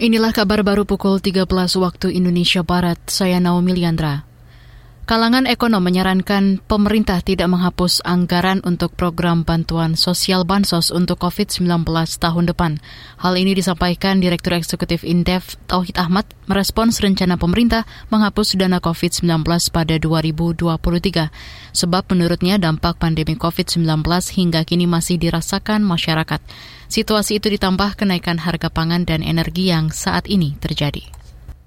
Inilah kabar baru pukul 13 waktu Indonesia Barat. Saya Naomi Liandra. Kalangan ekonom menyarankan pemerintah tidak menghapus anggaran untuk program bantuan sosial Bansos untuk COVID-19 tahun depan. Hal ini disampaikan Direktur Eksekutif Indef Tauhid Ahmad merespons rencana pemerintah menghapus dana COVID-19 pada 2023. Sebab menurutnya dampak pandemi COVID-19 hingga kini masih dirasakan masyarakat. Situasi itu ditambah kenaikan harga pangan dan energi yang saat ini terjadi.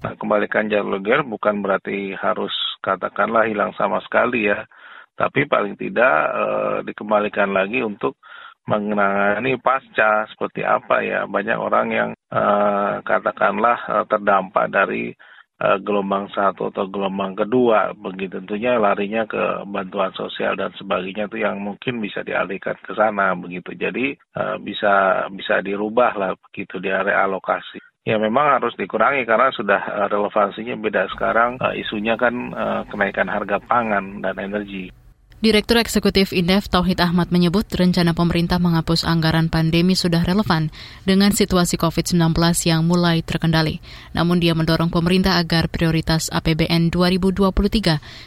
Nah, kembalikan jalur bukan berarti harus katakanlah hilang sama sekali ya, tapi paling tidak e, dikembalikan lagi untuk mengenangani pasca seperti apa ya. Banyak orang yang e, katakanlah e, terdampak dari e, gelombang satu atau gelombang kedua, begitu tentunya larinya ke bantuan sosial dan sebagainya itu yang mungkin bisa dialihkan ke sana begitu. Jadi e, bisa bisa dirubah lah begitu di area alokasi ya memang harus dikurangi karena sudah uh, relevansinya beda sekarang uh, isunya kan uh, kenaikan harga pangan dan energi. Direktur Eksekutif Indef Tauhid Ahmad menyebut rencana pemerintah menghapus anggaran pandemi sudah relevan dengan situasi COVID-19 yang mulai terkendali. Namun dia mendorong pemerintah agar prioritas APBN 2023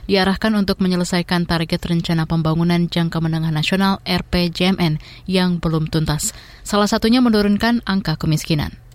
diarahkan untuk menyelesaikan target rencana pembangunan jangka menengah nasional RPJMN yang belum tuntas. Salah satunya menurunkan angka kemiskinan.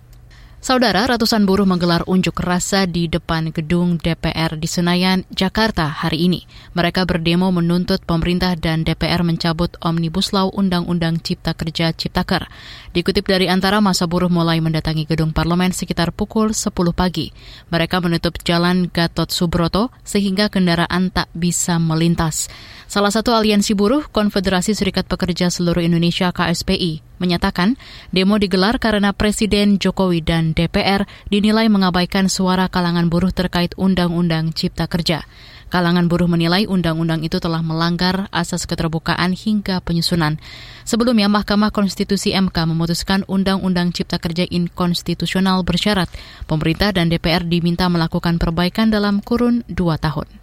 Saudara, ratusan buruh menggelar unjuk rasa di depan gedung DPR di Senayan, Jakarta hari ini. Mereka berdemo menuntut pemerintah dan DPR mencabut Omnibus Law Undang-Undang Cipta Kerja Ciptaker. Dikutip dari antara masa buruh mulai mendatangi gedung parlemen sekitar pukul 10 pagi. Mereka menutup jalan Gatot Subroto sehingga kendaraan tak bisa melintas. Salah satu aliansi buruh, Konfederasi Serikat Pekerja Seluruh Indonesia KSPI, menyatakan demo digelar karena Presiden Jokowi dan DPR dinilai mengabaikan suara kalangan buruh terkait Undang-Undang Cipta Kerja. Kalangan buruh menilai undang-undang itu telah melanggar asas keterbukaan hingga penyusunan. Sebelumnya, Mahkamah Konstitusi MK memutuskan Undang-Undang Cipta Kerja inkonstitusional bersyarat. Pemerintah dan DPR diminta melakukan perbaikan dalam kurun dua tahun.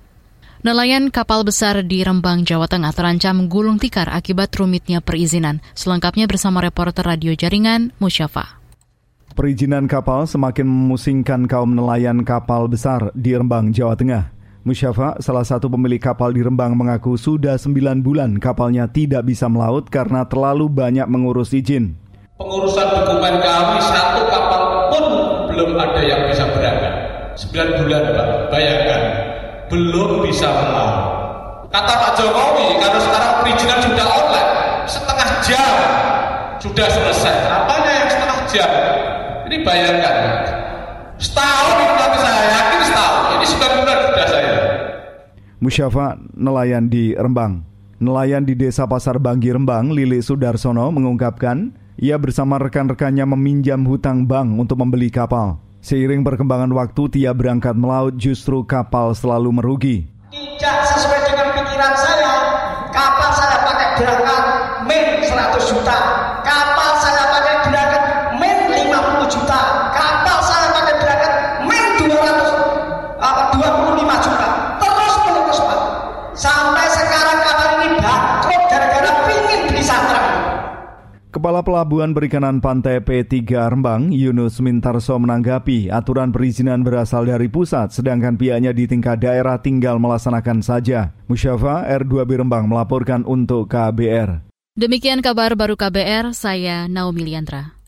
Nelayan kapal besar di Rembang, Jawa Tengah terancam gulung tikar akibat rumitnya perizinan. Selengkapnya bersama reporter radio jaringan Musyafa. Perizinan kapal semakin memusingkan kaum nelayan kapal besar di Rembang, Jawa Tengah. Musyafa, salah satu pemilik kapal di Rembang mengaku sudah 9 bulan kapalnya tidak bisa melaut karena terlalu banyak mengurus izin. Pengurusan dokumen kami satu kapal pun belum ada yang bisa berangkat. 9 bulan Pak, bayangkan belum bisa melaut. Kata Pak Jokowi, kalau sekarang perizinan sudah online, setengah jam sudah selesai. Apanya yang setengah jam? Ini bayangkan. Setahun itu nanti saya yakin setahun. Ini sembilan bulan sudah saya. Musyafa nelayan di Rembang. Nelayan di Desa Pasar Banggi Rembang, Lili Sudarsono mengungkapkan, ia bersama rekan-rekannya meminjam hutang bank untuk membeli kapal. Seiring perkembangan waktu, tiap berangkat melaut justru kapal selalu merugi. Tidak sesuai dengan pikiran saya, kapal saya pakai berangkat min 100 juta, kapal saya pakai berangkat min 50 juta, Kepala Pelabuhan Perikanan Pantai P3 Rembang, Yunus Mintarso menanggapi aturan perizinan berasal dari pusat, sedangkan pihaknya di tingkat daerah tinggal melaksanakan saja. Musyafa R2B Rembang melaporkan untuk KBR. Demikian kabar baru KBR, saya Naomi Liandra.